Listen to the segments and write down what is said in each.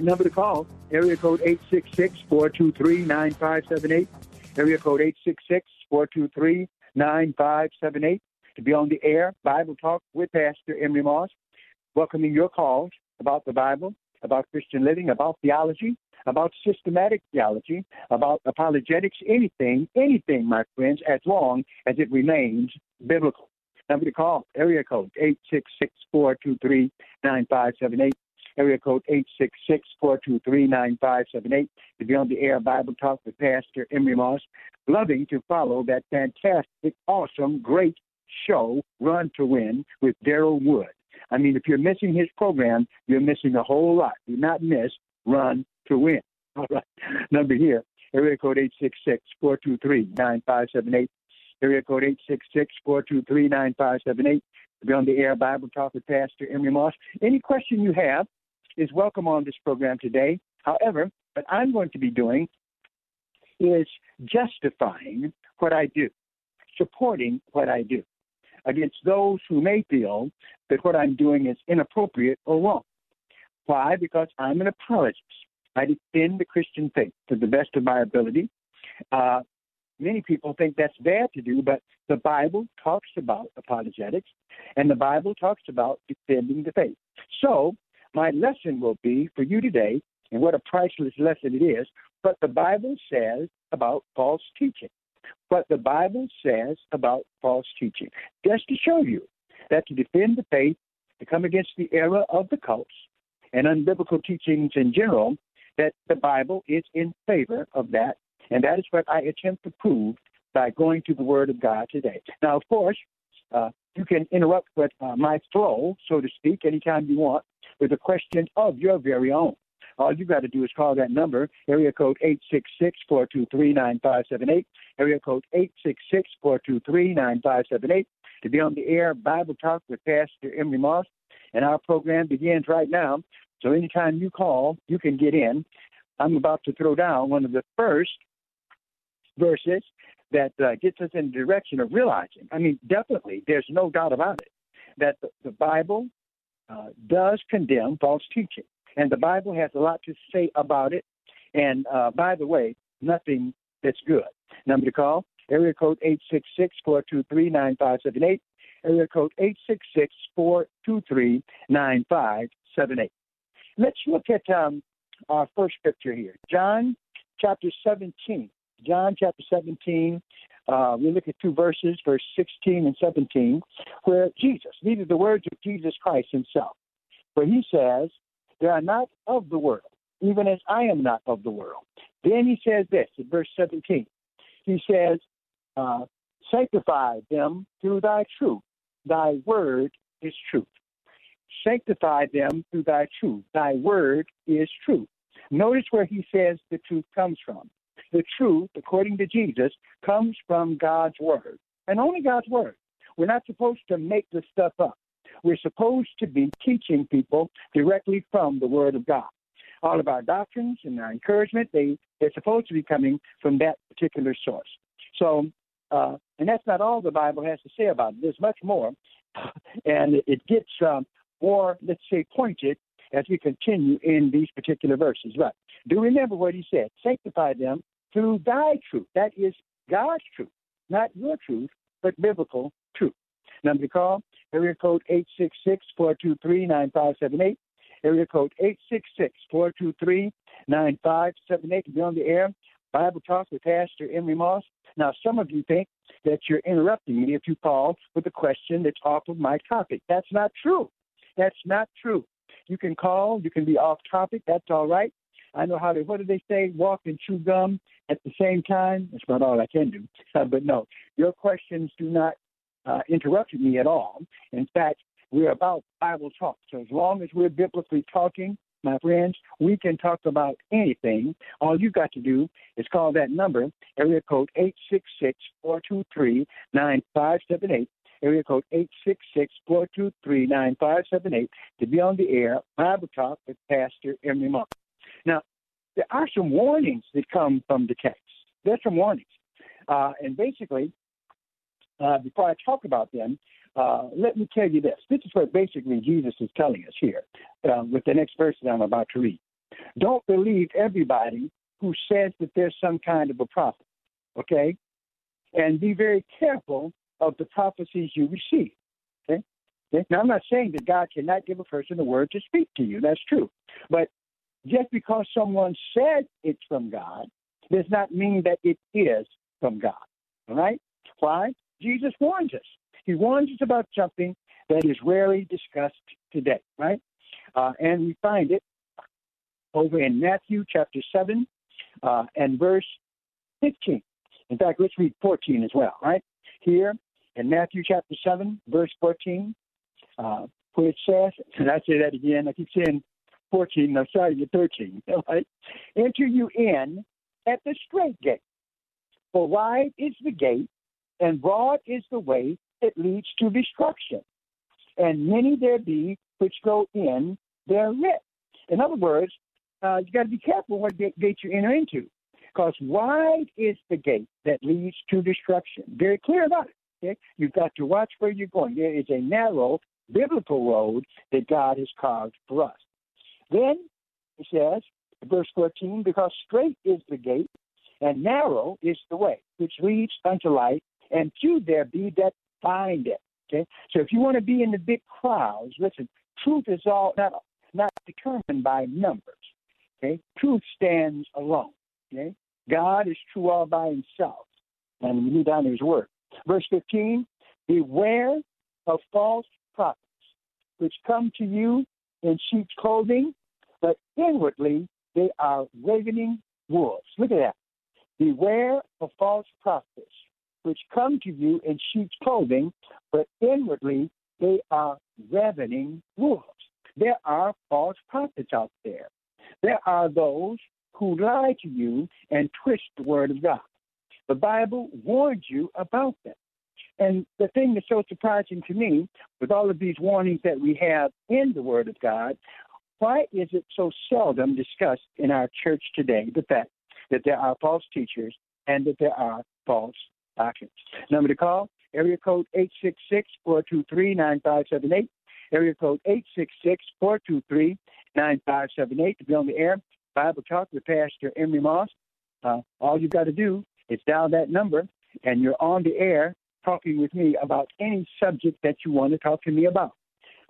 That number to call, area code 866-423-9578, area code 866-423-9578, to be on the air, Bible Talk with Pastor Emery Moss, welcoming your calls about the Bible, about Christian living, about theology, about systematic theology, about apologetics, anything, anything, my friends, as long as it remains biblical. Number to call, area code 866-423-9578, area code 866-423-9578 to be on the air Bible Talk with Pastor Emery Moss. Loving to follow that fantastic, awesome, great show, Run to Win, with Daryl Wood. I mean, if you're missing his program, you're missing a whole lot. Do not miss Run to Win. All right. Number here, area code 866-423-9578. Area code 866-423-9578 to be on the air Bible Talk with Pastor Emery Moss. Any question you have is welcome on this program today. However, what I'm going to be doing is justifying what I do, supporting what I do against those who may feel that what I'm doing is inappropriate or wrong. Why? Because I'm an apologist. I defend the Christian faith to the best of my ability. Uh, many people think that's bad to do, but the Bible talks about apologetics, and the Bible talks about defending the faith. So, my lesson will be for you today, and what a priceless lesson it is, what the Bible says about false teaching. What the Bible says about false teaching. Just to show you that to defend the faith, to come against the error of the cults and unbiblical teachings in general, that the Bible is in favor of that. And that is what I attempt to prove by going to the Word of God today. Now, of course, uh, you can interrupt with uh, my flow, so to speak, anytime you want, with a question of your very own. All you got to do is call that number, area code 866-423-9578, area code 866-423-9578, to be on the air Bible Talk with Pastor Emery Moss. And our program begins right now. So anytime you call, you can get in. I'm about to throw down one of the first verses that uh, gets us in the direction of realizing. I mean, definitely, there's no doubt about it, that the, the Bible uh, does condemn false teaching. And the Bible has a lot to say about it. And uh, by the way, nothing that's good. Number to call, area code 866-423-9578, area code 866-423-9578. Let's look at um, our first scripture here, John chapter 17. John chapter 17, uh, we look at two verses, verse 16 and 17, where Jesus, these are the words of Jesus Christ himself, where he says, They are not of the world, even as I am not of the world. Then he says this in verse 17. He says, uh, Sanctify them through thy truth. Thy word is truth. Sanctify them through thy truth. Thy word is truth. Notice where he says the truth comes from. The truth, according to Jesus, comes from God's word, and only God's word. We're not supposed to make this stuff up. We're supposed to be teaching people directly from the Word of God. All of our doctrines and our encouragement, they, they're supposed to be coming from that particular source. So, uh, and that's not all the Bible has to say about it. There's much more, and it gets um, more, let's say, pointed as we continue in these particular verses. But do remember what he said: sanctify them through thy truth. That is God's truth, not your truth, but biblical truth. Number to call, area code 866-423-9578. Area code 866-423-9578 to be on the air. Bible Talk with Pastor Emery Moss. Now, some of you think that you're interrupting me if you call with a question that's off of my topic. That's not true. That's not true. You can call, you can be off topic, that's all right. I know how to, what do they say, walk and chew gum at the same time? That's about all I can do. Uh, but no, your questions do not uh, interrupt me at all. In fact, we're about Bible talk. So as long as we're biblically talking, my friends, we can talk about anything. All you've got to do is call that number, area code 866-423-9578, area code 866-423-9578 to be on the air, Bible Talk with Pastor Emery Moss. Now, there are some warnings that come from the text. There's some warnings. Uh, and basically, uh, before I talk about them, uh, let me tell you this. This is what basically Jesus is telling us here uh, with the next verse that I'm about to read. Don't believe everybody who says that there's some kind of a prophet, okay? And be very careful of the prophecies you receive, okay? Now, I'm not saying that God cannot give a person a word to speak to you. That's true. But just because someone said it's from God does not mean that it is from God, all right? Why? Jesus warns us. He warns us about something that is rarely discussed today, right? Uh, and we find it over in Matthew chapter 7 uh, and verse 15. In fact, let's read 14 as well, right? Here in Matthew chapter 7, verse 14, uh, where it says, and I say that again, I keep saying 14, no, sorry, you're 13, right? Enter you in at the strait gate. For wide is the gate, and broad is the way that leads to destruction. And many there be which go in therein. In other words, uh, you got to be careful what gate you enter into, because wide is the gate that leads to destruction. Very clear about it. Okay? You've got to watch where you're going. There is a narrow biblical road that God has carved for us. Then he says, verse 14, because strait is the gate and narrow is the way which leads unto life, and few there be that find it. Okay, so if you want to be in the big crowds, listen. Truth is all not not determined by numbers. Okay, truth stands alone. Okay, God is true all by Himself, and we read down His word. Verse fifteen: Beware of false prophets, which come to you in sheep's clothing, but inwardly they are ravening wolves. Look at that. Beware of false prophets, which come to you in sheep's clothing, but inwardly they are ravening wolves. There are false prophets out there. There are those who lie to you and twist the word of God. The Bible warns you about them. And the thing that's so surprising to me, with all of these warnings that we have in the Word of God, why is it so seldom discussed in our church today the fact that there are false teachers and that there are false doctrines? Number to call, area code 866-423-9578, area code 866-423-9578 to be on the air. Bible Talk with Pastor Emery Moss. Uh, all you've got to do is dial that number, and you're on the air talking with me about any subject that you want to talk to me about.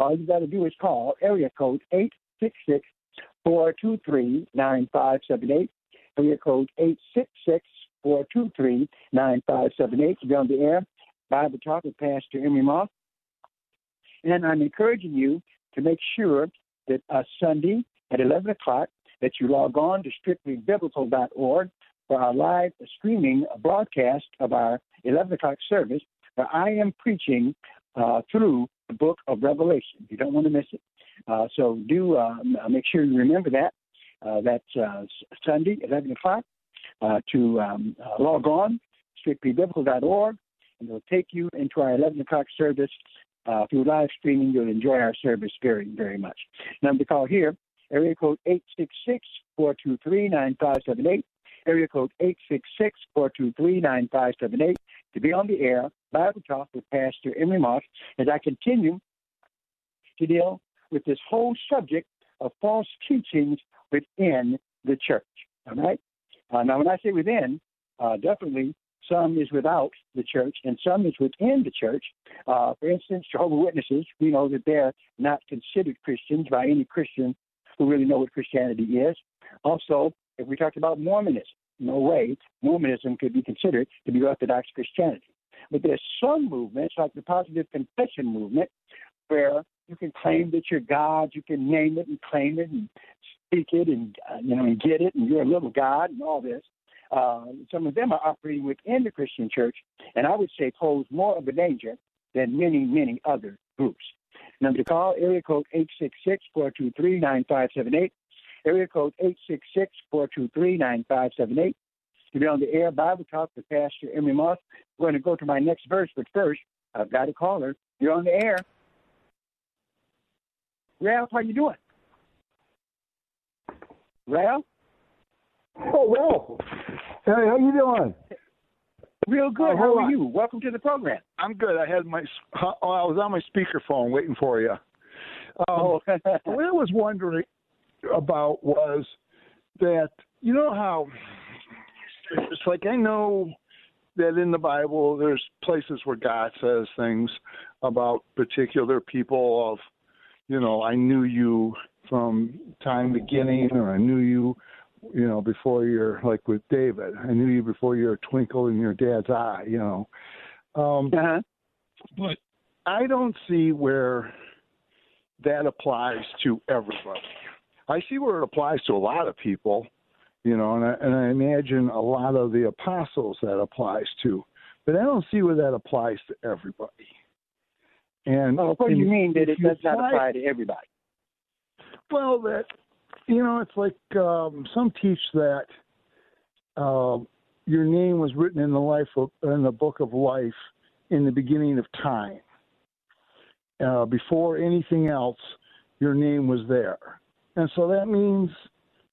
All you got to do is call area code 8 866 423 9578. Area code 866 423 9578 to be on the air. Bible Talk with Pastor Emery Moss. And I'm encouraging you to make sure that uh, Sunday at 11 o'clock that you log on to strictlybiblical.org for our live streaming broadcast of our 11 o'clock service where I am preaching uh, through the book of Revelation. You don't want to miss it. Uh, so do uh, make sure you remember that. Uh, that's uh, Sunday, 11 o'clock, uh, to um, uh, log on, strictlybiblical.org, and it'll take you into our 11 o'clock service. through live streaming, you'll enjoy our service very, very much. Number to call here, area code 866-423-9578, area code 866-423-9578 to be on the air, Bible Talk with Pastor Emery Moss, as I continue to deal with this whole subject of false teachings within the church. All right? Uh, now, when I say within, uh, definitely some is without the church and some is within the church. Uh, for instance, Jehovah Witnesses, we know that they're not considered Christians by any Christian who really know what Christianity is. Also, if we talked about Mormonism, no way Mormonism could be considered to be Orthodox Christianity. But there's some movements, like the Positive Confession movement, where you can claim that you're God, you can name it and claim it and speak it and uh, you know and get it, and you're a little God and all this. Uh, some of them are operating within the Christian church, and I would say pose more of a danger than many, many other groups. Number to call, area code 866-423-9578. Area code 866-423-9578. To be on the air, Bible Talk with Pastor Emery Moss. We're going to go to my next verse, but first, I've got a caller. You're on the air. Ralph, how you doing? Ralph? Oh, Ralph. Hey, how you doing? Real good. Oh, how are on. you? Welcome to the program. I'm good. I had my oh, I was on my speakerphone waiting for you. Um, Oh, what I was wondering about was that you know how it's like I know that in the Bible there's places where God says things about particular people of you know I knew you from time beginning or I knew you you know before you're like with David I knew you before you're a twinkle in your dad's eye you know um uh-huh. but I don't see where that applies to everybody. I see where it applies to a lot of people, you know, and I, and I imagine a lot of the apostles that applies to, but I don't see where that applies to everybody. And Oh, what do you mean that it does not apply- apply to everybody? Well, that you know, it's like um, some teach that uh, your name was written in the life of, in the book of life in the beginning of time. Uh, before anything else, your name was there, and so that means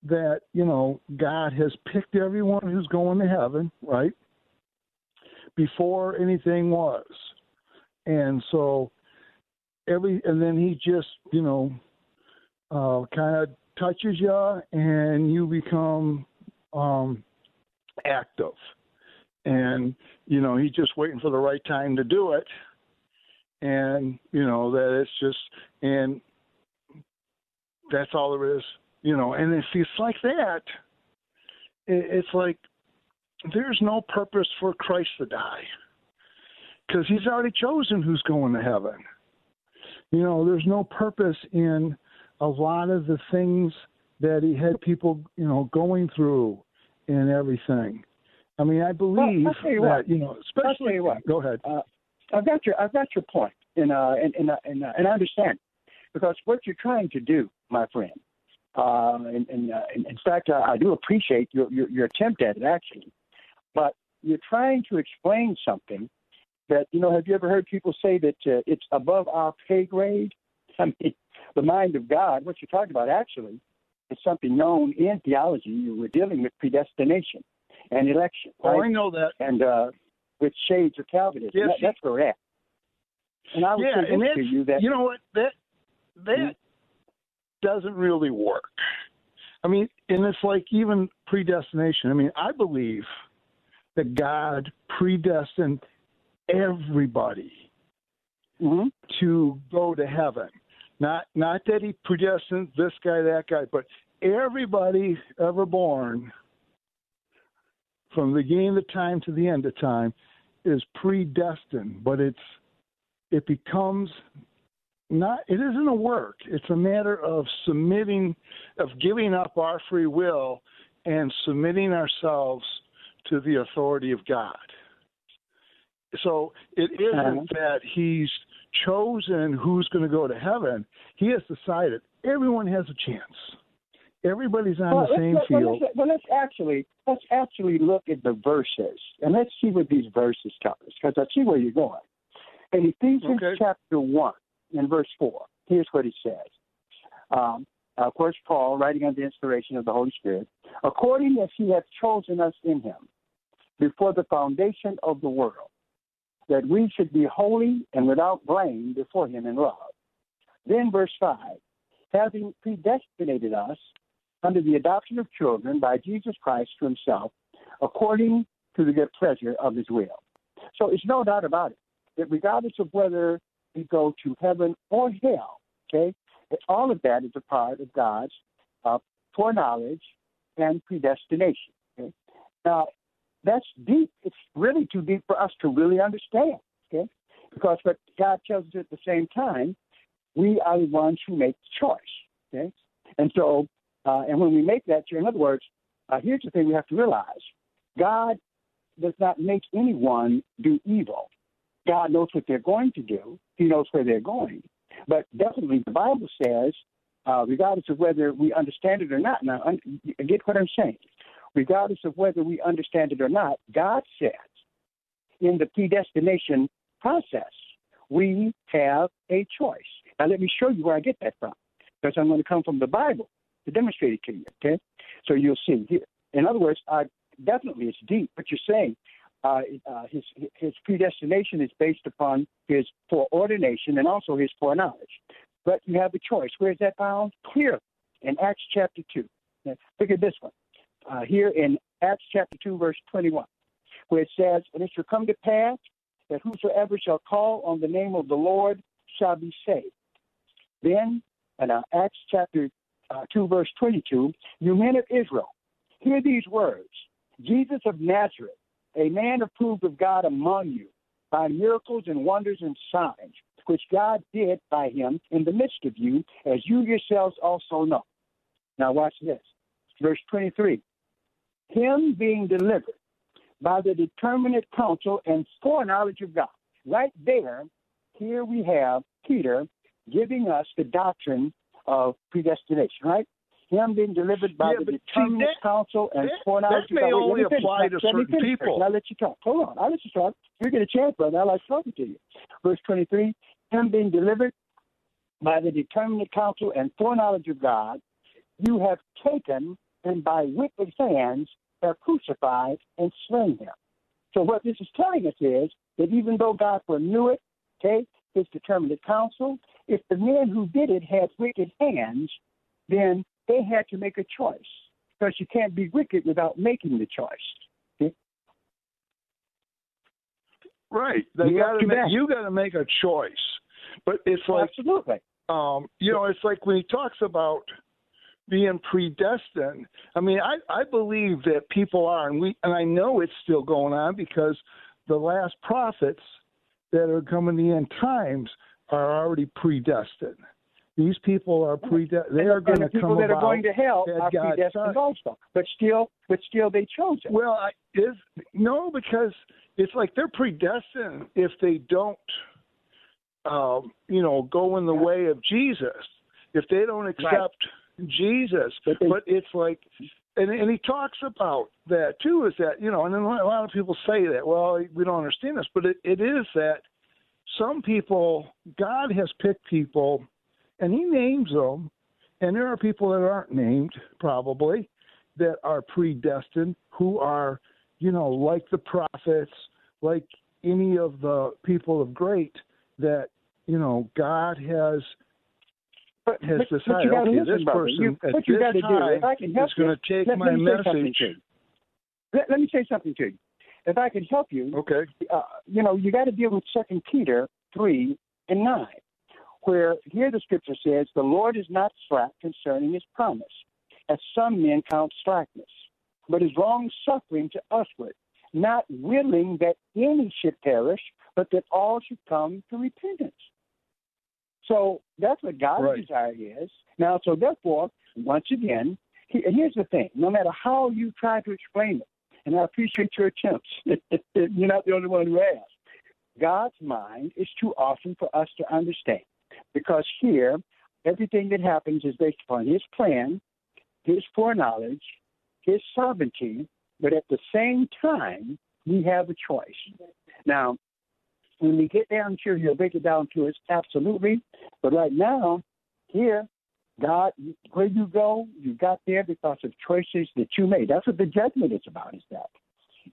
that you know God has picked everyone who's going to heaven, right? Before anything was, and so every and then He just you know uh, kind of touches you and you become um, active. And, you know, he's just waiting for the right time to do it. And, you know, that it's just, and that's all there is, you know. And if it's like that, it's like there's no purpose for Christ to die because he's already chosen who's going to heaven. You know, there's no purpose in a lot of the things that he had people, you know, going through and everything. I mean, I believe I'll tell you that, what. you know, especially. tell you what. Go ahead. Uh, I've got your I've got your point, and uh, and and uh, and, uh, and I understand because what you're trying to do, my friend, uh, and, and, uh, in fact, uh, I do appreciate your, your your attempt at it actually, but you're trying to explain something that you know. Have you ever heard people say that uh, it's above our pay grade? I mean, the mind of God. What you're talking about actually is something known in theology. We're dealing with predestination and election, Oh, right? I know that. and uh, with shades of Calvinism. Yes, That, that's where we're at. And I would yeah, say and to you that you know what that that Mhm. doesn't really work. I mean, and it's like even predestination. I mean, I believe that God predestined everybody Mhm. to go to heaven. Not not that he predestined this guy, that guy, but everybody ever born from the beginning of time to the end of time is predestined, but it's it becomes not it isn't a work. It's a matter of submitting of giving up our free will and submitting ourselves to the authority of God. So it isn't Uh-huh. that he's chosen who's going to go to heaven. He has decided everyone has a chance. Everybody's on well, the same let- well, field. let's, well, let's actually let's actually look at the verses and let's see what these verses tell us because I see where you're going. In Ephesians Okay. chapter one, in verse four, here's what he says: um, of course, Paul, writing under the inspiration of the Holy Spirit, according as he hath chosen us in him before the foundation of the world, that we should be holy and without blame before him in love. Then, verse 5 having predestinated us under the adoption of children by Jesus Christ to himself, according to the good pleasure of his will. So it's no doubt about it that regardless of whether we go to heaven or hell, okay, all of that is a part of God's uh, foreknowledge and predestination. Okay? Now, that's deep. It's really too deep for us to really understand. Okay, because what God tells us at the same time, we are the ones who make the choice. Okay, and so, uh, and when we make that choice, in other words, uh, here's the thing we have to realize: God does not make anyone do evil. God knows what they're going to do. He knows where they're going. But definitely, the Bible says, uh, regardless of whether we understand it or not. Now, un- get what I'm saying regardless of whether we understand it or not, God says in the predestination process, we have a choice. Now, let me show you where I get that from, because I'm going to come from the Bible to demonstrate it to you, okay? So you'll see. Here. In other words, uh, definitely it's deep, what you're saying. Uh, uh, his his predestination is based upon his foreordination and also his foreknowledge. But you have a choice. Where is that found? Clearly in Acts chapter 2. Now, look at this one uh, here in Acts chapter 2, verse 21, where it says, And it shall come to pass that whosoever shall call on the name of the Lord shall be saved. Then, in uh, Acts chapter uh, 2, verse 22, you men of Israel, hear these words Jesus of Nazareth, a man approved of God among you by miracles and wonders and signs, which God did by him in the midst of you, as you yourselves also know. Now, watch this. Verse 23 him being delivered by the determinate counsel and foreknowledge of God. Right there, here we have Peter giving us the doctrine of predestination, right? Him being delivered by yeah, the determinate that, counsel and that, foreknowledge that may of God. only apply to certain people. I'll let you talk. Hold on. I'll let you talk. You get a chance, brother. I like talking to you. Verse 23 Him being delivered by the determinate counsel and foreknowledge of God, you have taken and by wicked hands have crucified and slain him. So what this is telling us is that even though God foreknew it, okay, his determinate counsel, if the men who did it had wicked hands, then they had to make a choice. Because you can't be wicked without making the choice. Okay? Right. They You gotta make, you got to make a choice. But it's like Absolutely. um, you know, it's like when he talks about being predestined. I mean, I I believe that people are, and we and I know it's still going on because the last prophets that are coming the end times are already predestined. These people are predestined. They are going to the people come that are going to hell are God predestined also. But still, but still, they chose it. Well, I, is no, because it's like they're predestined if they don't, um, you know, go in the way of Jesus. If they don't accept Jesus, But they- but it's like, and and he talks about that too. Is that you know, and then a lot of people say that. Well, we don't understand this, but it, it is that some people, God has picked people, and He names them, and there are people that aren't named probably that are predestined who are, you know, like the prophets, like any of the people of great that, you know, God has But, has but, but decided, you gotta okay, listen, this brother. person you, at what you this got to do, I time can help is going to take let, my let me say something message. to you. Let, let me say something to you. If I can help you, Okay. uh, you know, you got to deal with Second Peter three and nine, where here the scripture says, "The Lord is not slack concerning His promise, as some men count slackness, but is long suffering to usward, not willing that any should perish, but that all should come to repentance." So that's what God's Right. desire is. Now, so therefore, once again, he, and here's the thing: no matter how you try to explain it, and I appreciate your attempts, you're not the only one who asked. God's mind is too awesome for us to understand, because here, everything that happens is based upon His plan, His foreknowledge, His sovereignty, but at the same time, we have a choice. Now, when we get down here, you'll break it down to us absolutely. But right now, here, God, where you go, you got there because of choices that you made. That's what the judgment is about, is that.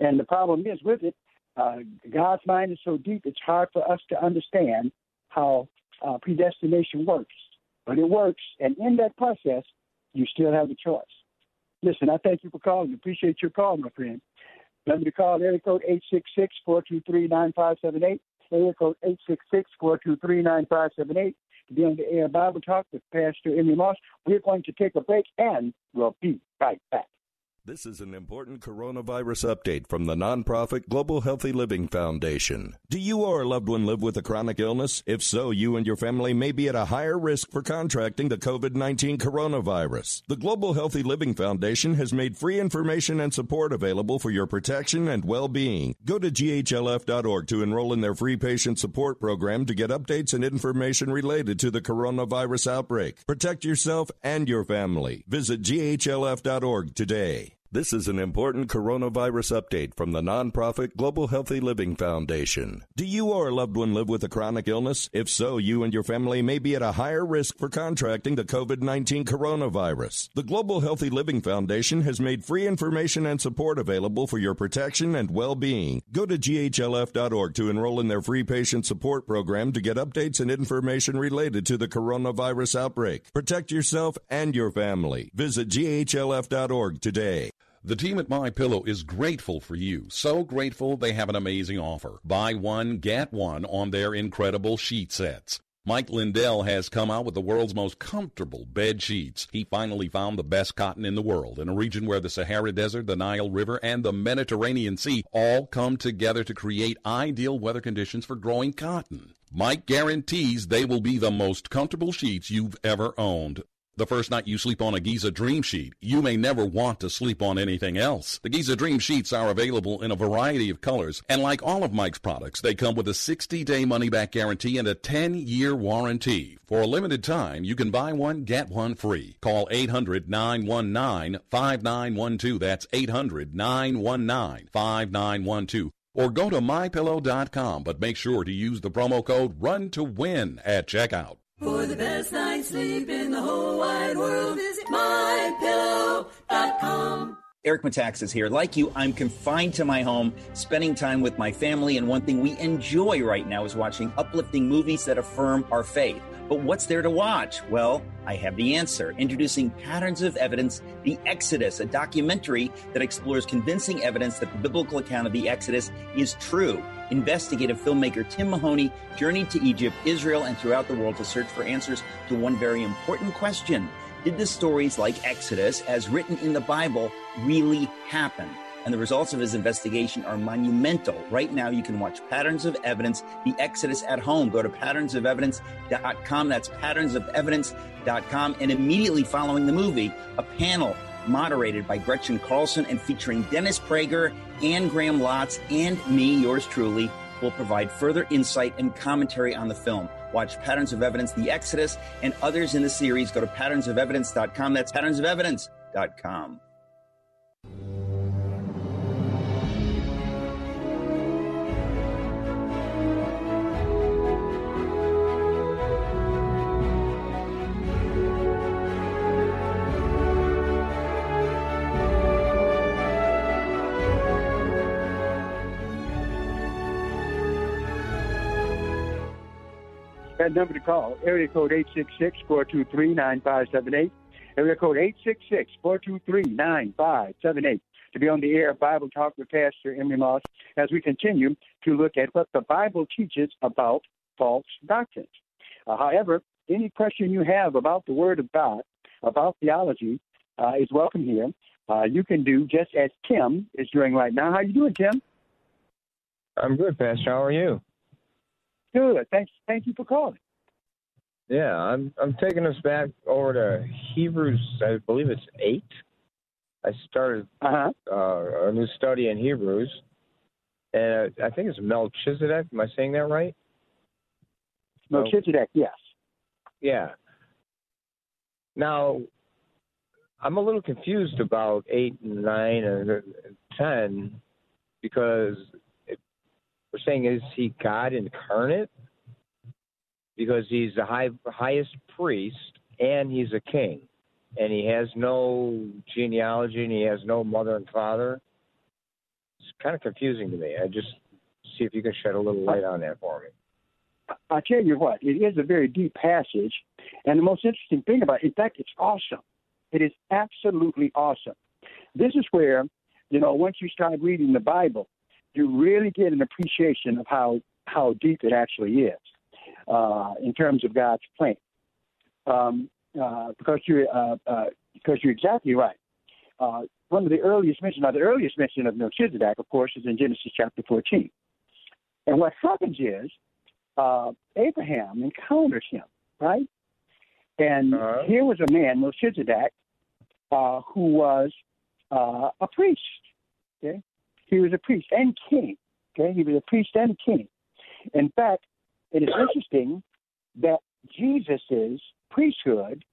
And the problem is with it, uh, God's mind is so deep, it's hard for us to understand how uh, predestination works. But it works, and in that process, you still have a choice. Listen, I thank you for calling. Appreciate your call, my friend. Number to call, area code 866-423-9578. Area code 866-423-9578 to be on the air Bible Talk with Pastor Emery Moss. We're going to take a break and we'll be right back. This is an important coronavirus update from the nonprofit Global Healthy Living Foundation. Do you or a loved one live with a chronic illness? If so, you and your family may be at a higher risk for contracting the COVID 19 coronavirus. The Global Healthy Living Foundation has made free information and support available for your protection and well being. Go to ghlf.org to enroll in their free patient support program to get updates and information related to the coronavirus outbreak. Protect yourself and your family. Visit ghlf.org today. This is an important coronavirus update from the nonprofit Global Healthy Living Foundation. Do you or a loved one live with a chronic illness? If so, you and your family may be at a higher risk for contracting the COVID 19 coronavirus. The Global Healthy Living Foundation has made free information and support available for your protection and well being. Go to ghlf.org to enroll in their free patient support program to get updates and information related to the coronavirus outbreak. Protect yourself and your family. Visit ghlf.org today. The team at My Pillow is grateful for you. So grateful they have an amazing offer. Buy one, get one on their incredible sheet sets. Mike Lindell has come out with the world's most comfortable bed sheets. He finally found the best cotton in the world in a region where the Sahara Desert, the Nile River, and the Mediterranean Sea all come together to create ideal weather conditions for growing cotton. Mike guarantees they will be the most comfortable sheets you've ever owned. The first night you sleep on a Giza Dream Sheet, you may never want to sleep on anything else. The Giza Dream Sheets are available in a variety of colors, and like all of Mike's products, they come with a 60-day money-back guarantee and a 10-year warranty. For a limited time, you can buy one, get one free. Call 800-919-5912. That's 800-919-5912. Or go to mypillow.com, but make sure to use the promo code RUN to WIN at checkout. For the best night's sleep in the whole wide world, visit mypillow.com. Eric Metaxas here. Like you, I'm confined to my home, spending time with my family, and one thing we enjoy right now is watching uplifting movies that affirm our faith. But what's there to watch? Well, I have the answer. Introducing Patterns of Evidence, The Exodus, a documentary that explores convincing evidence that the biblical account of the Exodus is true. Investigative filmmaker Tim Mahoney journeyed to Egypt, Israel, and throughout the world to search for answers to one very important question. Did the stories like Exodus, as written in the Bible, really happen? and the results of his investigation are monumental. Right now, you can watch Patterns of Evidence, The Exodus at home. Go to patternsofevidence.com. That's patternsofevidence.com. And immediately following the movie, a panel moderated by Gretchen Carlson and featuring Dennis Prager and Graham Lotz and me, yours truly, will provide further insight and commentary on the film. Watch Patterns of Evidence, The Exodus, and others in the series. Go to patternsofevidence.com. That's patternsofevidence.com. That number to call, area code 866-423-9578. Area code 866-423-9578 to be on the air Bible Talk with Pastor Emery Moss as we continue to look at what the Bible teaches about false doctrines. Uh, however, any question you have about the Word of God, about theology, uh, is welcome here. Uh, you can do just as Tim is doing right now. How you doing, Tim? I'm good, Pastor. How are you? Good. Thanks. Thank you for calling. Yeah, I'm I'm taking us back over to Hebrews. I believe it's eight. I started uh-huh. uh, a new study in Hebrews, and I think it's Melchizedek. Am I saying that right? Melchizedek, yes. Yeah. Now, I'm a little confused about eight and nine and ten because we're saying is he God incarnate? Because he's the high, highest priest and he's a king, and he has no genealogy and he has no mother and father. It's kind of confusing to me. I just see if you can shed a little light on that for me. I tell you what, it is a very deep passage, and the most interesting thing about it, in fact, it's awesome. It is absolutely awesome. This is where, you know, once you start reading the Bible, you really get an appreciation of how how deep it actually is uh, in terms of God's plan. Um, uh, because you're uh, uh, because you're exactly right. Uh, one of the earliest mention, now the earliest mention of Melchizedek, of course, is in Genesis chapter 14. And what happens is uh, Abraham encounters him, right? And uh-huh. here was a man, Melchizedek, uh, who was uh, a priest. Okay, he was a priest and king. Okay, he was a priest and king. In fact, it is interesting that Jesus's priesthood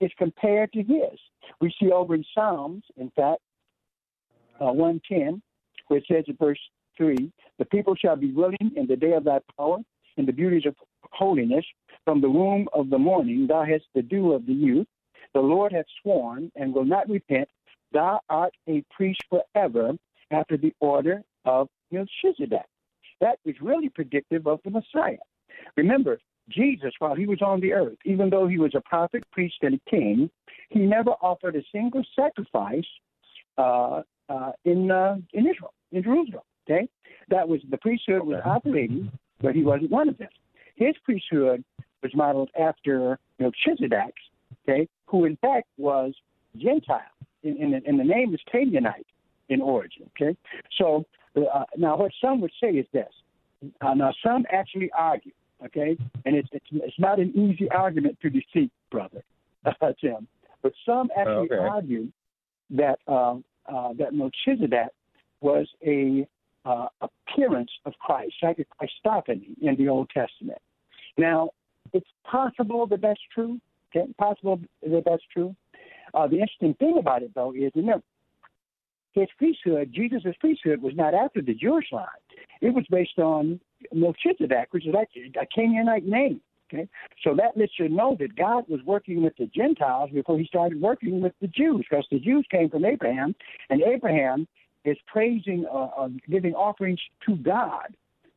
is compared to his. We see over in Psalms, in fact, uh, 110, where it says in verse 3 The people shall be willing in the day of thy power, in the beauties of holiness. From the womb of the morning, thou hast the dew of the youth. The Lord hath sworn and will not repent. Thou art a priest forever after the order of Melchizedek. That was really predictive of the Messiah. Remember, Jesus, while he was on the earth, even though he was a prophet, priest, and a king, he never offered a single sacrifice uh, uh, in uh, in Israel, in Jerusalem. Okay, that was the priesthood was operating, but he wasn't one of them. His priesthood was modeled after Melchizedek's, okay, who in fact was Gentile, in the name is Canaanite in origin. Okay, so uh, now what some would say is this. Uh, now some actually argue okay? And it's it's, it's not an easy argument to defeat, brother uh, Tim. But some actually okay. argue that uh, uh, that Melchizedek was a uh, appearance of Christ, like a Christophany in the Old Testament. Now, it's possible that that's true. Okay, possible that that's true. Uh, the interesting thing about it, though, is remember his priesthood, Jesus' priesthood, was not after the Jewish line. It was based on Melchizedek, which is actually a Canaanite name. Okay, so that lets you know that God was working with the Gentiles before He started working with the Jews, because the Jews came from Abraham, and Abraham is praising, uh, uh, giving offerings to God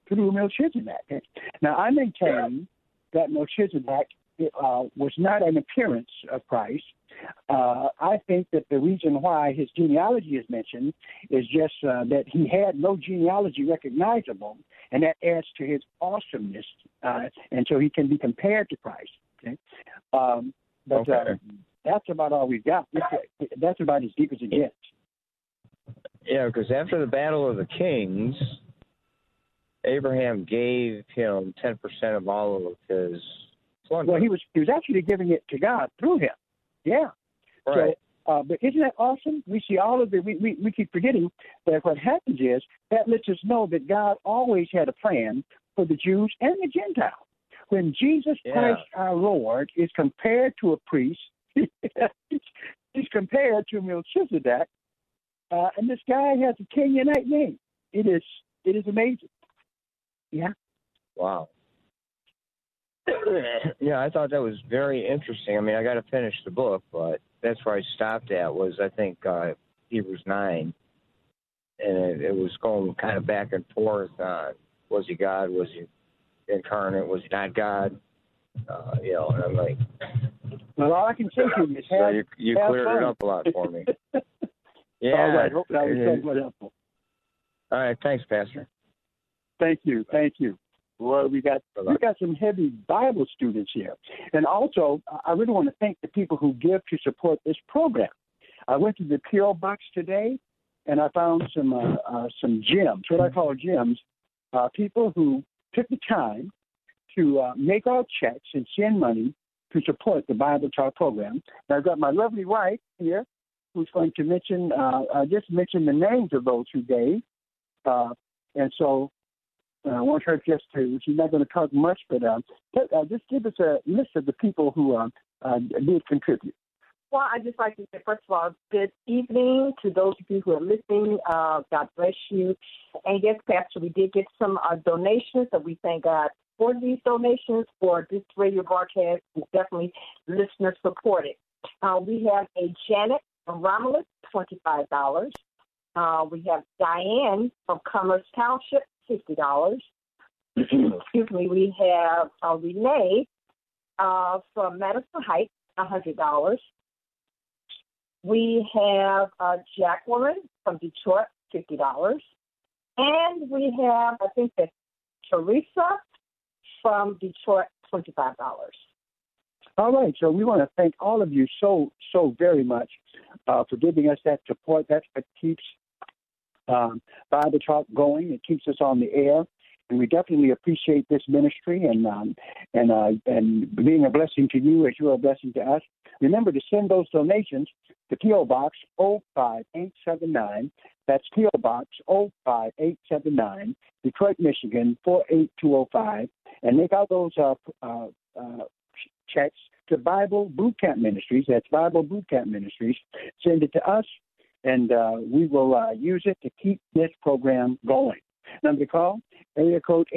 through Melchizedek. Okay? Now I maintain that Melchizedek uh, was not an appearance of Christ. Uh, I think that the reason why his genealogy is mentioned is just uh, that he had no genealogy recognizable, and that adds to his awesomeness, uh, and so he can be compared to Christ. Okay, um, but uh, okay. that's about all we've got. That's about as deep as it gets. Yeah, because after the Battle of the Kings, Abraham gave him ten percent of all of his well, he was he was actually giving it to God through him. Yeah. Right. So, uh, but isn't that awesome? We see all of the we, we we keep forgetting that what happens is that lets us know that God always had a plan for the Jews and the Gentiles. When Jesus yeah. Christ our Lord is compared to a priest, he's compared to Melchizedek, uh, and this guy has a Canaanite name. It is it is amazing. Yeah. Wow. yeah, I thought that was very interesting. I mean, I got to finish the book, but that's where I stopped at. Was I think uh, Hebrews nine, and it, it was going kind of back and forth. Uh, was he God? Was he incarnate? Was he not God? Uh, you know, and I'm like, well, all I can say to you is, so you, you cleared fun. it up a lot for me. yeah. All right. Hope that was somewhat helpful. All right. Thanks, Pastor. Thank you. Thank you. Well, we got we got some heavy Bible students here, and also I really want to thank the people who give to support this program. I went to the PO box today, and I found some uh, uh, some gems. What I call gems, uh, people who took the time to uh, make out checks and send money to support the Bible Talk program. And I've got my lovely wife here, who's going to mention uh, uh, just mention the names of those who gave. Uh, and so uh, I want her just to, she's not going to talk much, but um, uh, just give us a list of the people who uh, uh, did contribute. Well, I'd just like to say, first of all, good evening to those of you who are listening. Uh, God bless you. And yes, Pastor, we did get some uh, donations, so we thank God for these donations for this radio broadcast. It's definitely listener supported. Uh, we have a Janet from Romulus, $25. Uh, we have Diane from Commerce Township, $50. Excuse me. We have uh, Renee uh, from Madison Heights, $100. We have uh, Jacqueline from Detroit, $50. And we have, I think that Teresa from Detroit, $25. All right, so we want to thank all of you so so very much uh, for giving us that support. That's what keeps um, Bible Talk going. It keeps us on the air, and we definitely appreciate this ministry and um, and uh, and being a blessing to you as you are a blessing to us. Remember to send those donations to PO Box 05879. That's PO Box 05879, Detroit, Michigan 48205, and make out those uh, uh, uh, checks to Bible Boot Camp Ministries. That's Bible Boot Camp Ministries. Send it to us, and uh, we will uh, use it to keep this program going. Number to call, area code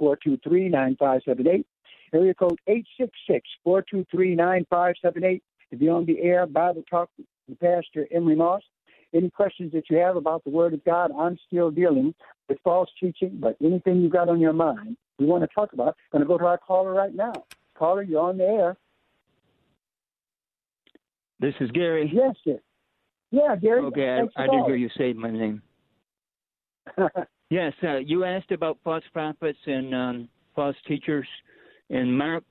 866-423-9578. Area code 866-423-9578 to be on the air, Bible Talk with Pastor Emery Moss. Any questions that you have about the Word of God, I'm still dealing with false teaching, but anything you've got on your mind, we want to talk about. I'm going to go to our caller right now. Caller, you're on the air. This is Gary. Yes, sir. Yeah, Gary. Okay, I, I didn't hear you say my name. yes, uh, you asked about false prophets and um, false teachers. In Mark,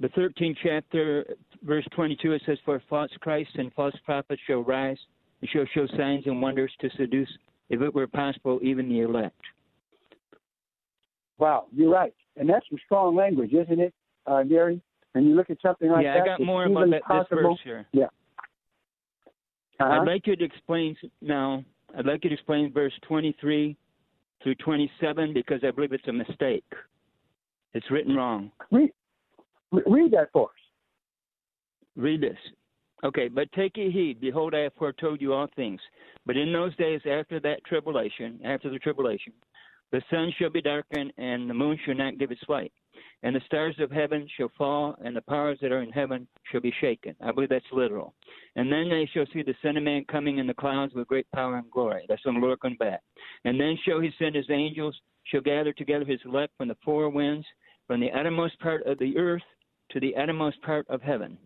the 13th chapter, verse 22, it says, For false Christ and false prophets shall rise and shall show signs and wonders to seduce, if it were possible, even the elect. Wow, you're right. And that's some strong language, isn't it, uh, Gary? And you look at something like yeah, that. Yeah, I got more about that, this verse here. Yeah. Uh-huh. I'd like you to explain now. I'd like you to explain verse 23 through 27 because I believe it's a mistake. It's written wrong. Read, read that for us. Read this. Okay, but take ye heed. Behold, I have foretold you all things. But in those days after that tribulation, after the tribulation, the sun shall be darkened, and the moon shall not give its light. And the stars of heaven shall fall, and the powers that are in heaven shall be shaken. I believe that's literal. And then they shall see the Son of Man coming in the clouds with great power and glory. That's when the Lord comes back. And then shall he send his angels, shall gather together his elect from the four winds, from the uttermost part of the earth to the uttermost part of heaven.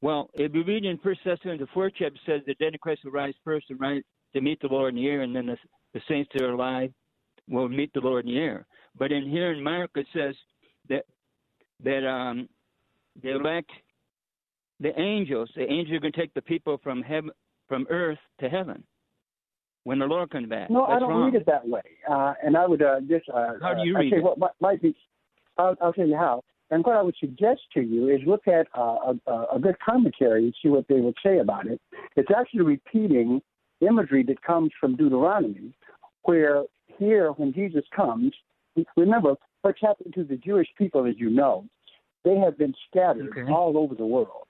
Well, if you read in First Thessalonians, the fourth chapter says the dead in Christ will rise first and rise to meet the Lord in the air, and then the, the saints that are alive will meet the Lord in the air. But in here in Mark it says that that um, the elect, the angels, the angels are going to take the people from heaven, from earth to heaven when the Lord comes back. No, That's I don't wrong. read it that way. Uh, and I would uh, just uh, How do you uh, read it? What might, might be, I'll, I'll tell you how. And what I would suggest to you is look at uh, a, a good commentary and see what they would say about it. It's actually repeating imagery that comes from Deuteronomy, where here, when Jesus comes, remember what's happened to the Jewish people, as you know, they have been scattered Okay. all over the world.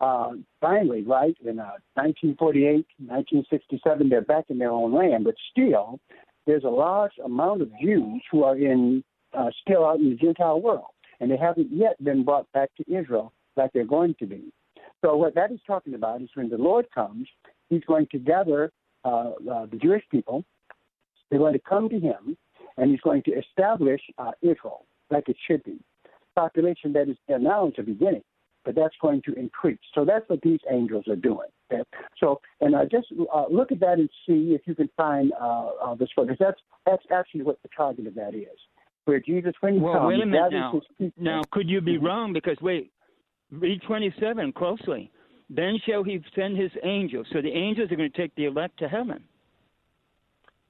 Uh, finally, right, in uh, 1948, 1967, they're back in their own land, but still, there's a large amount of Jews who are in uh, still out in the Gentile world, and they haven't yet been brought back to Israel like they're going to be. So what that is talking about is when the Lord comes, He's going to gather uh, uh, the Jewish people. They're going to come to Him, and He's going to establish uh, Israel like it should be. Population that is there now is the beginning, but that's going to increase. So that's what these angels are doing. Okay? So, and uh, just uh, look at that and see if you can find uh, uh, this because that's that's actually what the target of that is. Where Jesus, when he Well, comes, wait a minute now. Now, could you be Mhm. wrong? Because wait, read 27 closely. Then shall he send his angels. So the angels are going to take the elect to heaven.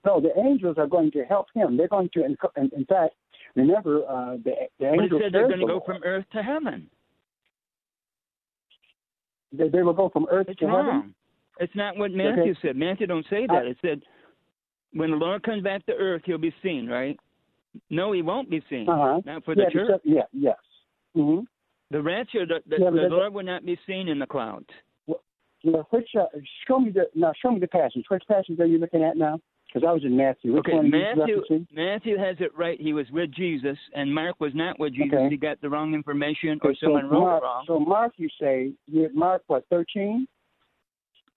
No, the angels are going to help him. They're going to, in, in, fact, remember uh, the the But it angels. said they're going to go from earth to heaven. They, they will go from earth It's to wrong. heaven. It's not what Matthew Okay. said. Matthew don't say that. It said when the Lord comes back to earth, he'll be seen, right? No, he won't be seen. Uh-huh. Not for yeah, the church. Yeah, yes. hmm The rapture, the, the, Yeah, the Lord will not be seen in the clouds. Yeah, which uh, show me the now show me the passage. Which passage are you looking at now? Because I was in Matthew. Which okay, Matthew? Matthew has it right. He was with Jesus, and Mark was not with Jesus. Okay. He got the wrong information, or Okay, so someone wrote Mark, it wrong. so Mark, you say you Mark what thirteen?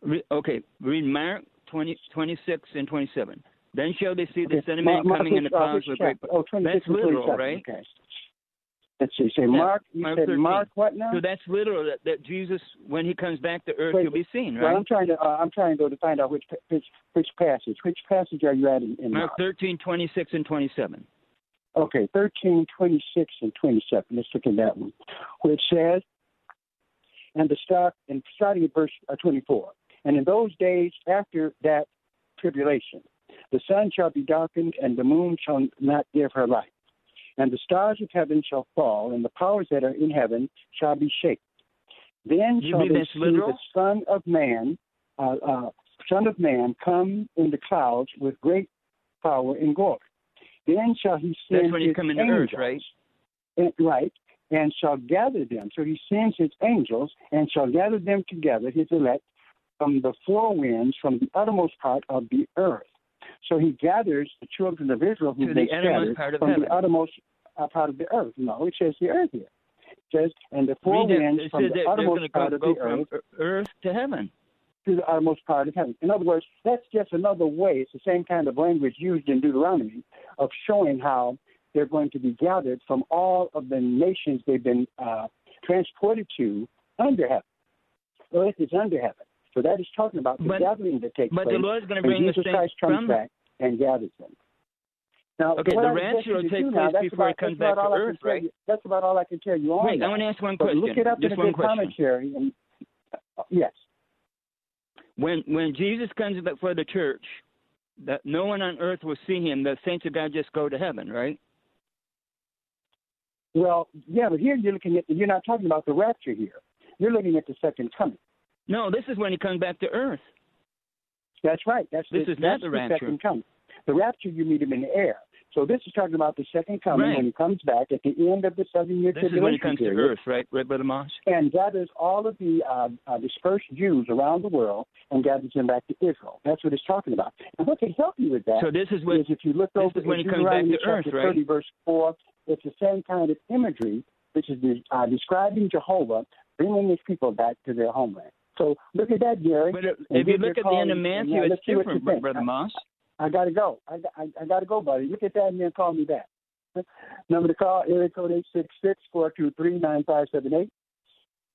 Re- okay, read Mark 20, 26 and 27. Then shall they see the Okay, Son of Man coming in the clouds with great. Oh, 26 That's literal, right? Okay. Let's see. Say Mark. You Mark said 13. Mark what now? So that's literal. That, that Jesus, when he comes back to earth, Wait, he'll be seen, Well, right? I'm trying to uh, I'm trying to to find out which which which passage. Which passage are you at in, in Mark Mark? 13, 26 and 27. Okay, 13, 26, and 27. Let's look at that one. Which says, and the start, and starting at verse uh, 24. And in those days after that tribulation, the sun shall be darkened, and the moon shall not give her light. And the stars of heaven shall fall, and the powers that are in heaven shall be shaken. Then You shall they see literal? the Son of Man, uh, uh, Son of Man, come in the clouds with great power and glory. Then shall he send That's when he his angels, earth, right? and- right, and shall gather them. So he sends his angels and shall gather them together, his elect, from the four winds, from the uttermost part of the earth. So he gathers the children of Israel who To they the uttermost part of from heaven. the uttermost uh, part of the earth. No, it says the earth here. It says, and the four Read winds It from the uttermost part go, of go the from earth earth to heaven. to the uttermost part of heaven. In other words, that's just another way. It's the same kind of language used in Deuteronomy of showing how they're going to be gathered from all of the nations they've been uh, transported to under heaven. Earth is under heaven. So that is talking about the But- gathering that takes but the place. is gonna when bring the saints Christ comes from- back and gathers them. Now, Okay, the rapture will take do now, place before about- comes that's back to all I can earth, right? you- That's about all I can tell you on Wait, I want to ask one But question. Look it up Just in one good question. commentary. And, uh, yes. When when Jesus comes before the church, that no one on earth will see him. The saints of God just go to heaven, right? Well, yeah, but here you're looking at you're not talking about the rapture here. You're looking at the second coming. No, this is when he comes back to earth. That's right. That's This the, is not the rapture. second coming. The rapture you meet him in the air. So this is talking about the second coming Right. when he comes back at the end of the seven year This is when he comes to earth, right, right, Brother Moss? and gathers all of the uh, uh, dispersed Jews around the world and gathers them back to Israel. That's what it's talking about. And what can help you with that So this is when is if you look over when he comes back to earth, chapter right? 30, verse 4, it's the same kind of imagery, which is uh, describing Jehovah bringing his people back to their homeland. So look at that, Gary. But if if you look at the end of call and- and, Matthew, it's let's different. Brother Moss. I gotta go. I, I, I gotta go, buddy. Look at that and then call me back. Number to call, area code eight six six four two three nine five seven eight.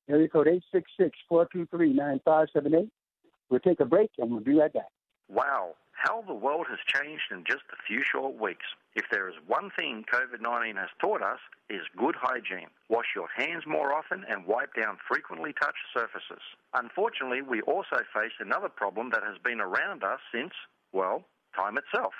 Area code eight six six four two three nine five seven eight. We'll take a break and we'll be right back. Wow, how the world has changed in just a few short weeks. If there is one thing COVID 19 has taught us, is good hygiene. Wash your hands more often and wipe down frequently touched surfaces. Unfortunately, we also face another problem that has been around us since, well, time itself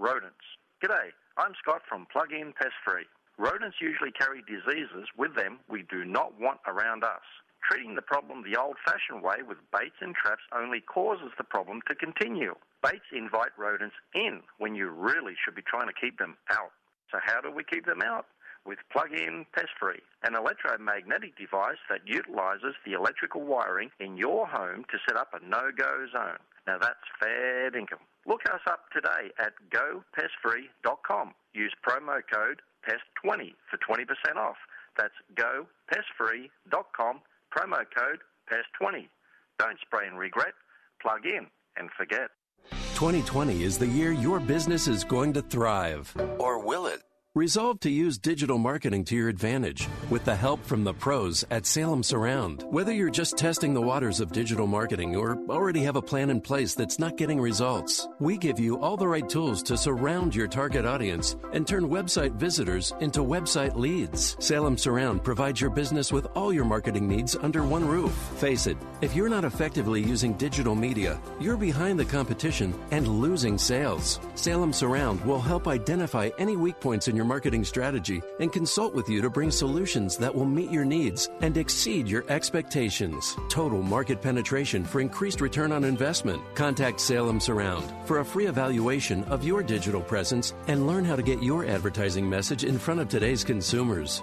rodents. G'day, I'm Scott from Plug In Pest Free. Rodents usually carry diseases with them we do not want around us. Treating the problem the old fashioned way with baits and traps only causes the problem to continue. Baits invite rodents in when you really should be trying to keep them out. So, how do we keep them out? With Plug In Pest Free, an electromagnetic device that utilizes the electrical wiring in your home to set up a no go zone. Now, that's fair income. Look us up today at gopestfree.com. Use promo code PEST20 for 20% off. That's gopestfree.com, promo code PASS20. Don't spray and regret, plug in and forget. 2020 is the year your business is going to thrive. Or will it? Resolve to use digital marketing to your advantage with the help from the pros at Salem Surround. Whether you're just testing the waters of digital marketing or already have a plan in place that's not getting results, we give you all the right tools to surround your target audience and turn website visitors into website leads. Salem Surround provides your business with all your marketing needs under one roof. Face it, if you're not effectively using digital media, you're behind the competition and losing sales. Salem Surround will help identify any weak points in your marketing strategy and consult with you to bring solutions that will meet your needs and exceed your expectations. Total market penetration for increased return on investment. Contact Salem Surround for a free evaluation of your digital presence and learn how to get your advertising message in front of today's consumers.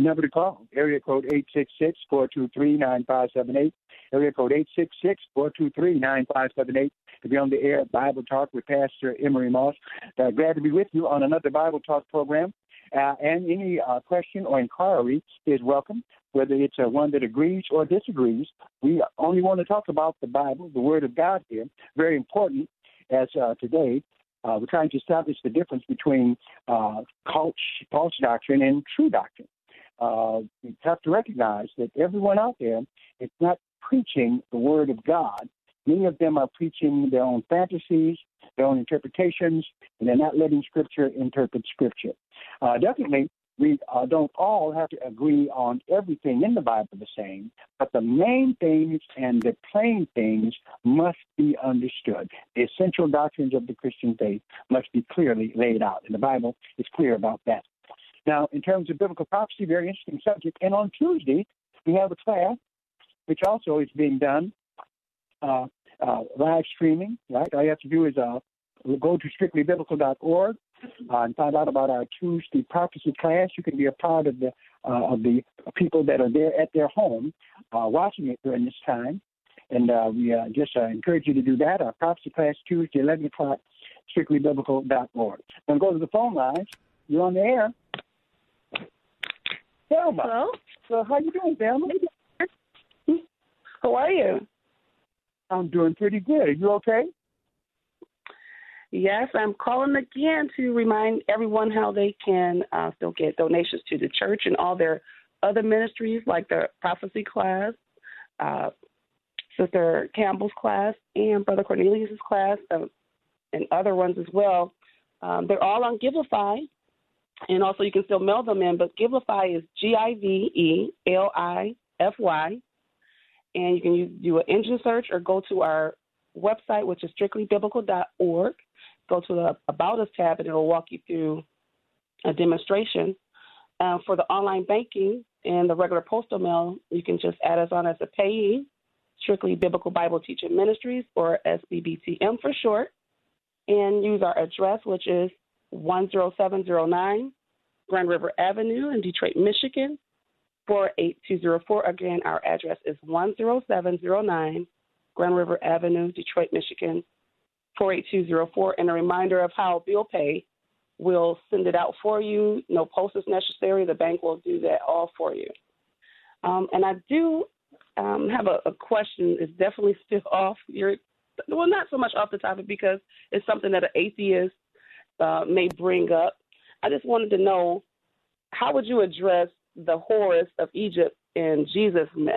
That number to call, area code 866-423-9578, area code 866-423-9578 to be on the air Bible Talk with Pastor Emery Moss. Uh, glad to be with you on another Bible Talk program. Uh, and any uh, question or inquiry is welcome, whether it's uh, one that agrees or disagrees. We only want to talk about the Bible, the Word of God here. Very important as uh, today uh, we're trying to establish the difference between uh, false, false doctrine and true doctrine uh, you have to recognize that everyone out there is not preaching the Word of God. Many of them are preaching their own fantasies, their own interpretations, and they're not letting Scripture interpret Scripture. Uh, definitely, we uh, don't all have to agree on everything in the Bible the same, but the main things and the plain things must be understood. The essential doctrines of the Christian faith must be clearly laid out, and the Bible is clear about that. Now, in terms of biblical prophecy, very interesting subject. And on Tuesday, we have a class, which also is being done uh, uh, live streaming. Right, all you have to do is uh, go to strictlybiblical.org uh, and find out about our Tuesday prophecy class. You can be a part of the uh, of the people that are there at their home uh, watching it during this time. And we just encourage you to do that. Our prophecy class Tuesday, 11 o'clock, strictlybiblical.org. Then go to the phone lines. You're on the air. Thelma. Hello. So how you doing, Thelma? How are you? I'm doing pretty good. Are you okay? Yes, I'm calling again to remind everyone how they can uh, still get donations to the church and all their other ministries, like the prophecy class, uh, Sister Campbell's class, and Brother Cornelius's class, uh, and other ones as well. Um, they're all on Givelify, and also you can still mail them in. But Givelify is G I V E L I F Y, and you can use, do an engine search or go to our website, which is strictlybiblical.org. Go to the About Us tab, and it'll walk you through a demonstration. Uh, for the online banking and the regular postal mail, you can just add us on as a payee, Strictly Biblical Bible Teaching Ministries, or SBBTM for short, and use our address, which is 10709 Grand River Avenue in Detroit, Michigan, 48204. Again, our address is 10709 Grand River Avenue, Detroit, Michigan, 48204. And a reminder of how bill pay will send it out for you. No post is necessary. The bank will do that all for you. Um, and I do um, have a, a, question. It's definitely still off your, well, not so much off the topic because it's something that an atheist uh, may bring up. I just wanted to know how would you address the Horus of Egypt in Jesus myth?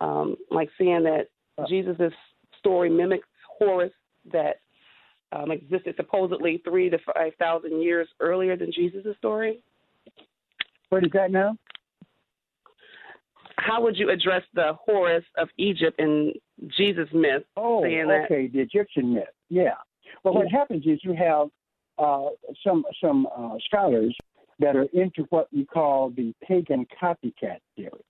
Um, like seeing that. Jesus' story mimics Horus that um, existed supposedly three to five thousand years earlier than Jesus' story. What is that now? How would you address the Horus of Egypt in Jesus myth? Oh, okay, that... the Egyptian myth. Yeah. Well, what happens is you have uh, some some uh, scholars that are into what we call the pagan copycat theory,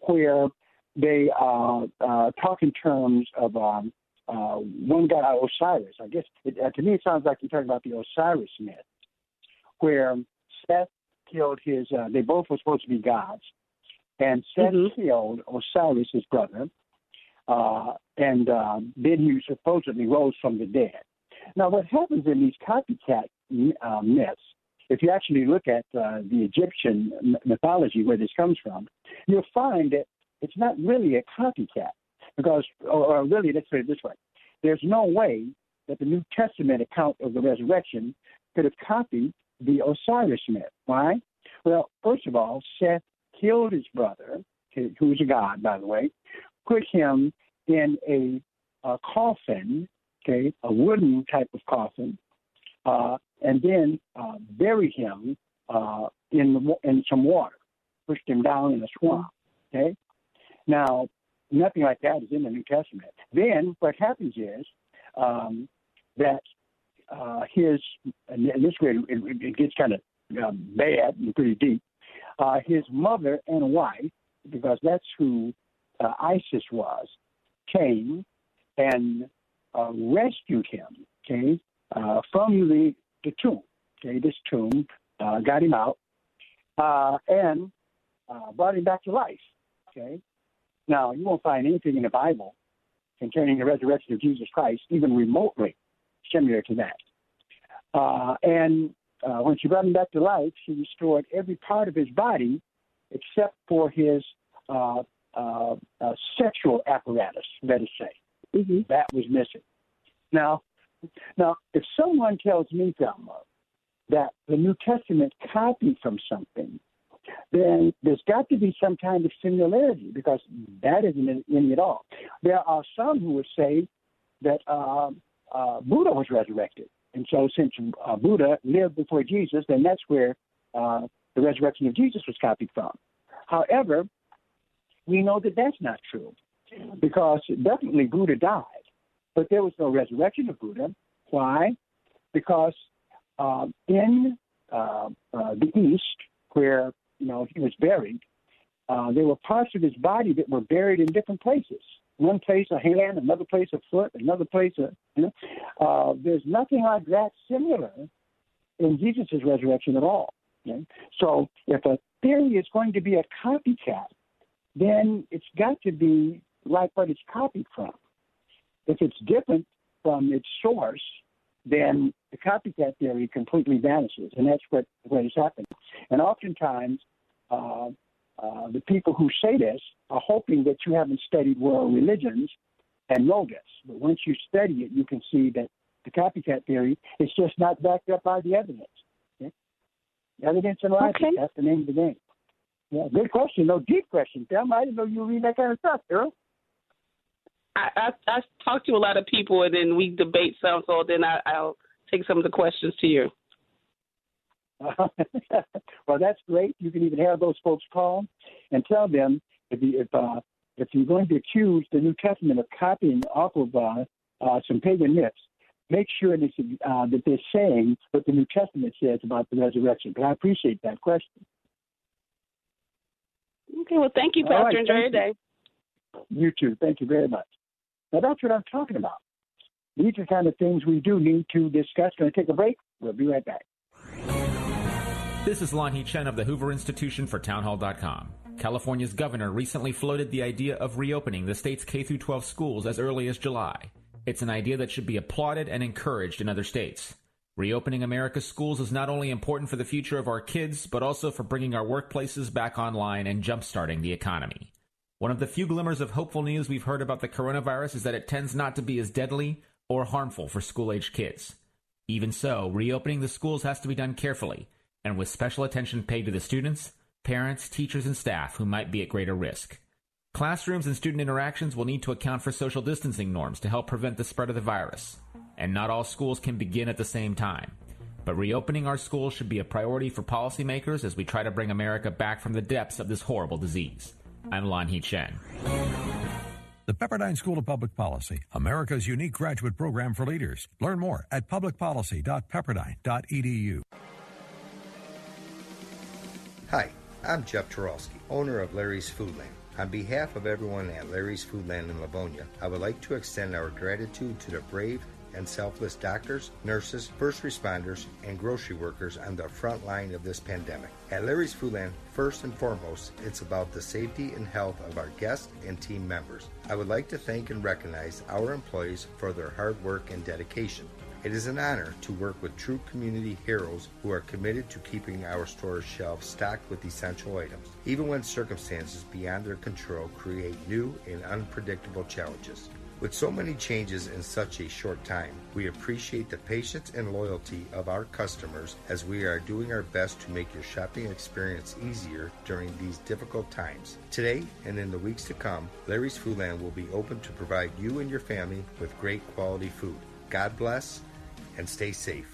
where they uh, uh, talk in terms of um, uh, one guy, Osiris. I guess it, uh, to me it sounds like you're talking about the Osiris myth, where Seth killed his. Uh, they both were supposed to be gods, and Seth Mm-hmm. killed Osiris, his brother, uh, and uh, then he supposedly rose from the dead. Now, what happens in these copycat uh, myths, if you actually look at uh, the Egyptian mythology where this comes from, you'll find that it's not really a copycat. Because, or, or really, let's put it this way there's no way that the New Testament account of the resurrection could have copied the Osiris myth. Why? Well, first of all, Seth killed his brother, who was a god, by the way, put him in a, a coffin, okay, a wooden type of coffin, uh, and then uh, buried him uh, in the, in some water, pushed him down in a swamp. Okay, now nothing like that is in the New Testament. Then what happens is um, that uh, his, and this way it, it gets kind of um, bad and pretty deep. Uh, his mother and wife, because that's who uh, Isis was, came and uh, rescued him, okay, uh, from the, the tomb. Okay, this tomb uh, got him out uh, and uh, brought him back to life. Okay, now you won't find anything in the Bible concerning the resurrection of Jesus Christ, even remotely similar to that. And when she brought him back to life, she restored every part of his body except for his uh, uh, uh, sexual apparatus, let us say. That was missing. Now, now, if someone tells me, Thelma, that the New Testament copied from something, then there's got to be some kind of similarity because that isn't in in it at all. There are some who would say that uh, uh, Buddha was resurrected. And so, since uh, Buddha lived before Jesus, then that's where uh, the resurrection of Jesus was copied from. However, we know that that's not true because definitely Buddha died, but there was no resurrection of Buddha. Why? Because um, in uh, uh, the East, where you know he was buried, uh, there were parts of his body that were buried in different places. One place a hand, another place a foot, another place a you know. Uh, there's nothing like that similar in Jesus' resurrection at all. okay? So if a theory is going to be a copycat, then it's got to be like what it's copied from. If it's different from its source, then the copycat theory completely vanishes, and that's what what is happening. And oftentimes, uh, uh, the people who say this are hoping that you haven't studied world religions and know this. But once you study it, you can see that the copycat theory is just not backed up by the evidence. Okay? Evidence and logic, that's the name of the game. Yeah, good question. No, deep question. Thelma, I didn't know you read that kind of stuff, girl. I, I I talk to a lot of people and then we debate some, so then I, I'll take some of the questions to you. well, that's great. You can even have those folks call and tell them if you, if uh, if you're going to accuse the New Testament of copying off of uh, uh, some pagan myths, make sure that, uh, that they're saying what the New Testament says about the resurrection. But I appreciate that question. Okay, well, thank you, Pastor. right, Enjoy your day. You too. Thank you very much. Now, that's what I'm talking about. These are the kind of things we do need to discuss. Going to take a break. We'll be right back. This is Lanhee Chen of the Hoover Institution for Townhall.com. California's governor recently floated the idea of reopening the state's K 12 schools as early as July. It's an idea that should be applauded and encouraged in other states. Reopening America's schools is not only important for the future of our kids, but also for bringing our workplaces back online and jumpstarting the economy. One of the few glimmers of hopeful news we've heard about the coronavirus is that it tends not to be as deadly or harmful for school aged kids. Even so, reopening the schools has to be done carefully and with special attention paid to the students, parents, teachers, and staff who might be at greater risk. Classrooms and student interactions will need to account for social distancing norms to help prevent the spread of the virus. And not all schools can begin at the same time. But reopening our schools should be a priority for policymakers as we try to bring America back from the depths of this horrible disease. I'm Lanhee Chen. The Pepperdine School of Public Policy, America's unique graduate program for leaders. Learn more at publicpolicy.pepperdine.edu. Hi, I'm Jeff Turowski, owner of Larry's Foodland. On behalf of everyone at Larry's Foodland in Livonia, I would like to extend our gratitude to the brave and selfless doctors, nurses, first responders, and grocery workers on the front line of this pandemic. At Larry's Foodland, first and foremost, it's about the safety and health of our guests and team members. I would like to thank and recognize our employees for their hard work and dedication. It is an honor to work with true community heroes who are committed to keeping our store shelves stocked with essential items, even when circumstances beyond their control create new and unpredictable challenges. With so many changes in such a short time, we appreciate the patience and loyalty of our customers as we are doing our best to make your shopping experience easier during these difficult times. Today and in the weeks to come, Larry's Foodland will be open to provide you and your family with great quality food. God bless and stay safe.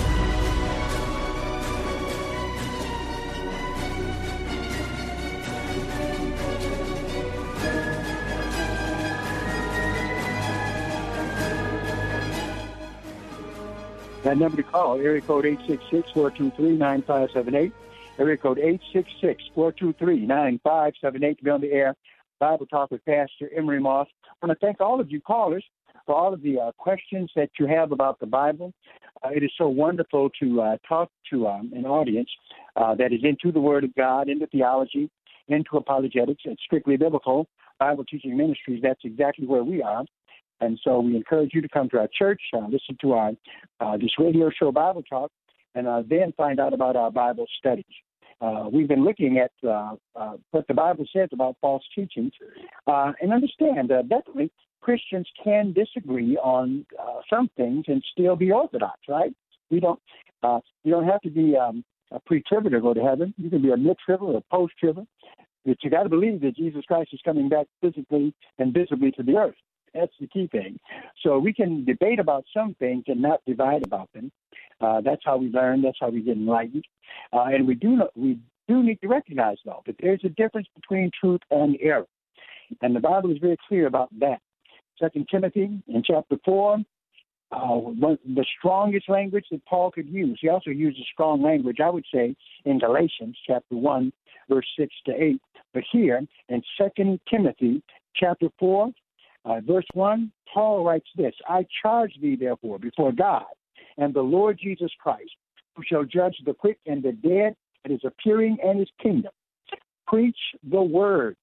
That number to call, area code 866-423-9578. Area code 866-423-9578 to be on the air. Bible Talk with Pastor Emery Moss. I want to thank all of you callers for all of the uh, questions that you have about the Bible. Uh, it is so wonderful to uh, talk to um, an audience uh, that is into the Word of God, into theology, into apologetics, and strictly biblical Bible teaching ministries. That's exactly where we are. And so we encourage you to come to our church, uh, listen to our uh, this radio show Bible Talk, and uh, then find out about our Bible studies. Uh, we've been looking at uh, uh, what the Bible says about false teachings, and understand that definitely Christians can disagree on some things and still be orthodox, right? We don't you don't have to be um, a pre-tribber to go to heaven. You can be a mid-tribber or post-tribber, but you got to believe that Jesus Christ is coming back physically and visibly to the earth. That's the key thing. So we can debate about some things and not divide about them. Uh, that's how we learn. That's how we get enlightened. Uh, and we do we do need to recognize though that there's a difference between truth and error, and the Bible is very clear about that. Second Timothy in chapter four, uh, the strongest language that Paul could use. He also uses strong language, I would say, in Galatians chapter one, verse six to eight. But here in Second Timothy chapter four, uh, verse 1, Paul writes this I charge thee, therefore, before God and the Lord Jesus Christ, who shall judge the quick and the dead at his appearing and his kingdom. Preach the word,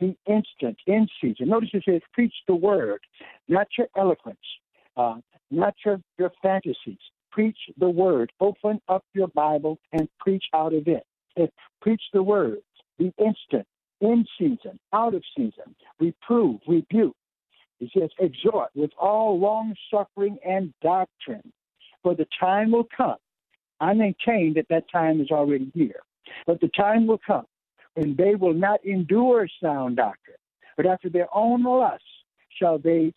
the instant, in season. Notice it says, preach the word, not your eloquence, uh, not your, your fantasies. Preach the word. Open up your Bible and preach out of it. it preach the word, the instant, in season, out of season. Reprove, rebuke he says, exhort with all long suffering and doctrine, for the time will come. I maintain that that time is already here. But the time will come when they will not endure sound doctrine, but after their own lusts shall they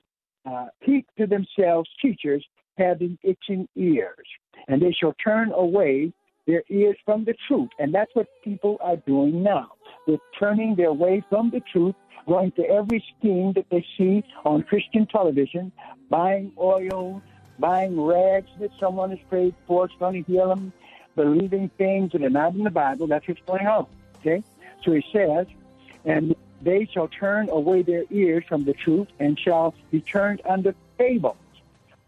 uh, to themselves teachers having itching ears, and they shall turn away their ears from the truth. And that's what people are doing now. They're turning their way from the truth going to every scheme that they see on Christian television, buying oil, buying rags that someone has prayed for, it's going to heal them, believing things that are not in the Bible. That's what's going on. Okay? So he says, and they shall turn away their ears from the truth and shall be turned unto fables.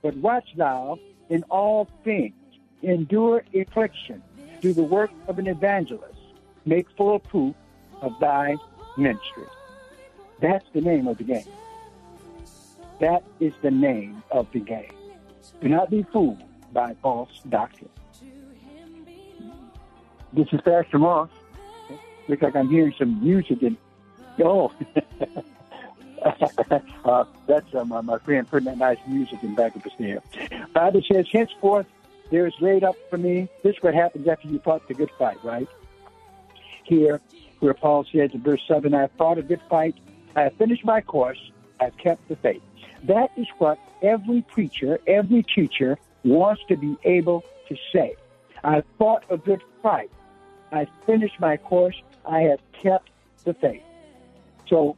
But watch thou in all things, endure affliction, do the work of an evangelist, make full proof of thy ministry. That's the name of the game. That is the name of the game. Do not be fooled by false doctrine. This is Pastor Moss. Looks like I'm hearing some music and oh, uh, that's uh, my, my friend putting that nice music in back of the snare. Bible says, henceforth there is laid up for me. This is what happens after you fought the good fight, right? Here, where Paul says in verse 7, I have fought a good fight. I have finished my course. I have kept the faith. That is what every preacher, every teacher wants to be able to say. I fought a good fight. I finished my course. I have kept the faith. So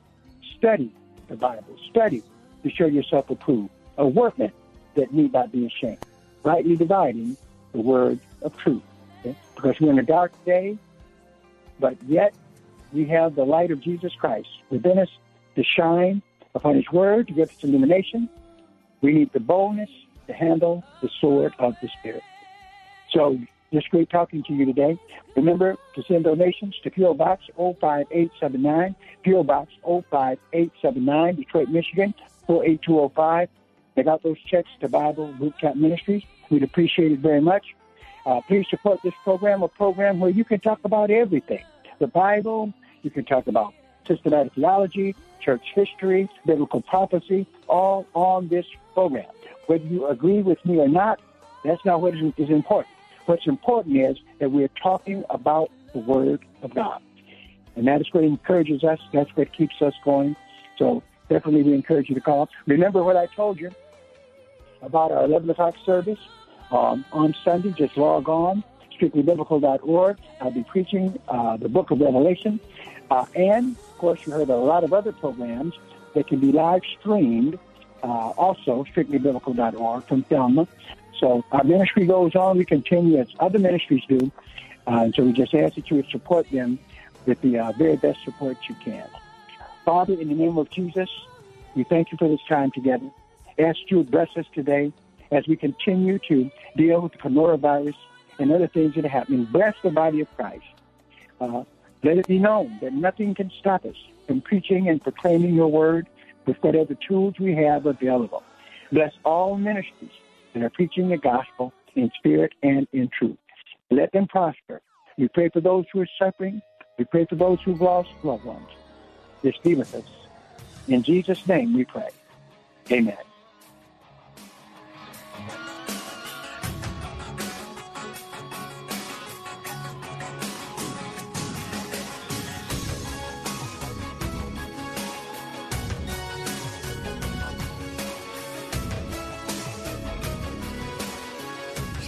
study the Bible. Study to show yourself approved. A workman that need not be ashamed. Rightly dividing the word of truth. Okay? Because we're in a dark day, but yet we have the light of Jesus Christ within us to shine upon His Word to give us illumination. We need the boldness to handle the sword of the Spirit. So, just great talking to you today. Remember to send donations to PO Box 05879, PO Box 05879, Detroit, Michigan 48205. They got those checks to Bible Boot Camp Ministries. We'd appreciate it very much. Uh, please support this program, a program where you can talk about everything the Bible, you can talk about systematic theology, church history, biblical prophecy, all on this program. Whether you agree with me or not, that's not what is important. What's important is that we're talking about the Word of God. And that is what encourages us. That's what keeps us going. So definitely we encourage you to call. Remember what I told you about our 11 o'clock service um, on Sunday. Just log on, strictlybiblical.org. I'll be preaching uh, the book of Revelation. Uh, and, of course, you heard a lot of other programs that can be live streamed, uh, also, strictlybiblical.org from Thelma. So our ministry goes on. We continue as other ministries do. Uh, and so we just ask that you would support them with the uh, very best support you can. Father, in the name of Jesus, we thank you for this time together. Ask you to bless us today as we continue to deal with the coronavirus and other things that are happening. Bless the body of Christ. Uh, let it be known that nothing can stop us from preaching and proclaiming your word with whatever tools we have available. Bless all ministries that are preaching the gospel in spirit and in truth. Let them prosper. We pray for those who are suffering. We pray for those who've lost loved ones. Just be with us. In Jesus' name we pray. Amen.